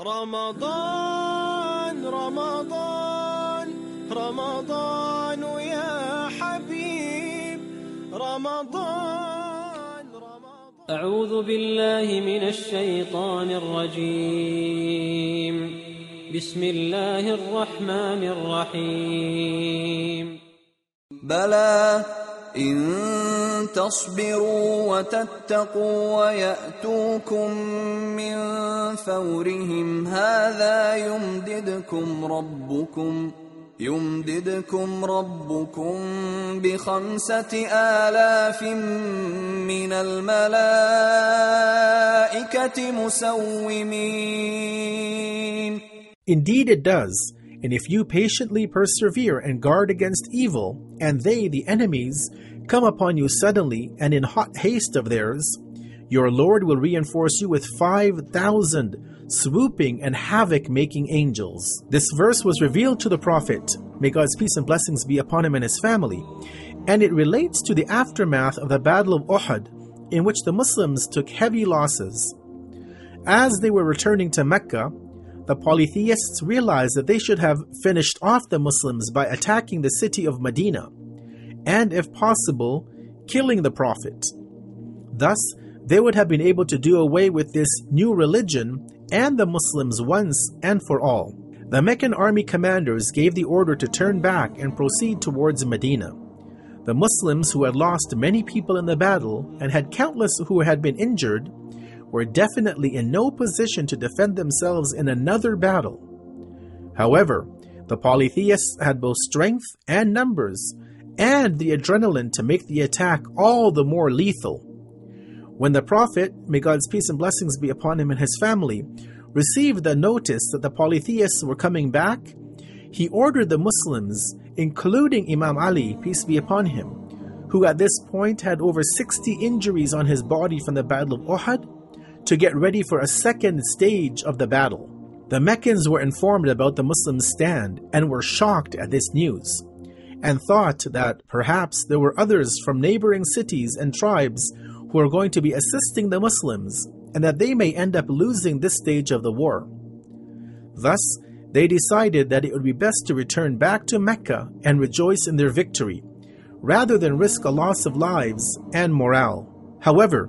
رمضان رمضان رمضان يا حبيب رمضان رمضان. أعوذ بالله من الشيطان الرجيم. بسم الله الرحمن الرحيم. بلى إن تصبروا وتتقوا ويأتوكم من فورهم هذا يمددكم ربكم يمددكم ربكم بخمسة آلاف من الملائكة مسومين Indeed, it does. And if you patiently persevere and guard against evil, and they, the enemies, come upon you suddenly and in hot haste of theirs, your Lord will reinforce you with 5,000 swooping and havoc making angels. This verse was revealed to the Prophet, may God's peace and blessings be upon him and his family, and it relates to the aftermath of the Battle of Uhud, in which the Muslims took heavy losses. As they were returning to Mecca, the polytheists realized that they should have finished off the Muslims by attacking the city of Medina, and if possible, killing the Prophet. Thus, they would have been able to do away with this new religion and the Muslims once and for all. The Meccan army commanders gave the order to turn back and proceed towards Medina. The Muslims, who had lost many people in the battle and had countless who had been injured, were definitely in no position to defend themselves in another battle. However, the polytheists had both strength and numbers, and the adrenaline to make the attack all the more lethal. When the Prophet, may God's peace and blessings be upon him and his family, received the notice that the polytheists were coming back, he ordered the Muslims, including Imam Ali, peace be upon him, who at this point had over 60 injuries on his body from the Battle of Uhud, to get ready for a second stage of the battle. The Meccans were informed about the Muslims' stand and were shocked at this news, and thought that perhaps there were others from neighboring cities and tribes who are going to be assisting the Muslims, and that they may end up losing this stage of the war. Thus, they decided that it would be best to return back to Mecca and rejoice in their victory, rather than risk a loss of lives and morale. However,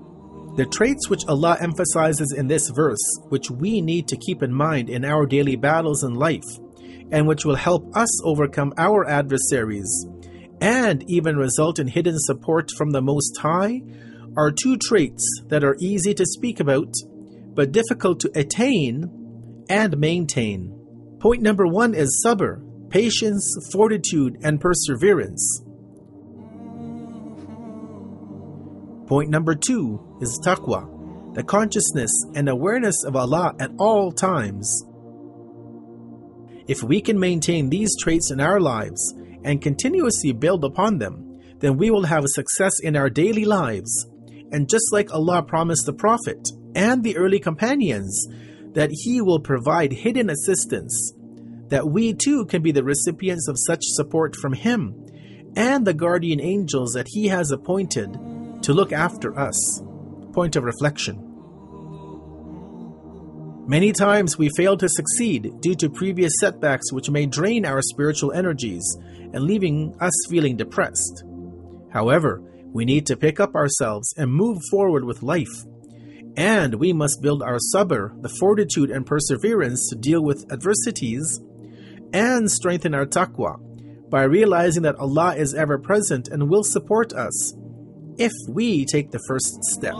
the traits which Allah emphasizes in this verse, which we need to keep in mind in our daily battles in life, and which will help us overcome our adversaries, and even result in hidden support from the Most High, are two traits that are easy to speak about, but difficult to attain and maintain. Point number one is sabr, patience, fortitude, and perseverance. Point number two is taqwa, the consciousness and awareness of Allah at all times. If we can maintain these traits in our lives and continuously build upon them, then we will have success in our daily lives. And just like Allah promised the Prophet and the early companions that He will provide hidden assistance, that we too can be the recipients of such support from Him and the guardian angels that He has appointed to look after us. Point of reflection. Many times we fail to succeed due to previous setbacks which may drain our spiritual energies and leaving us feeling depressed. However, we need to pick up ourselves and move forward with life. And we must build our sabr, the fortitude and perseverance to deal with adversities, and strengthen our taqwa by realizing that Allah is ever present and will support us if we take the first step.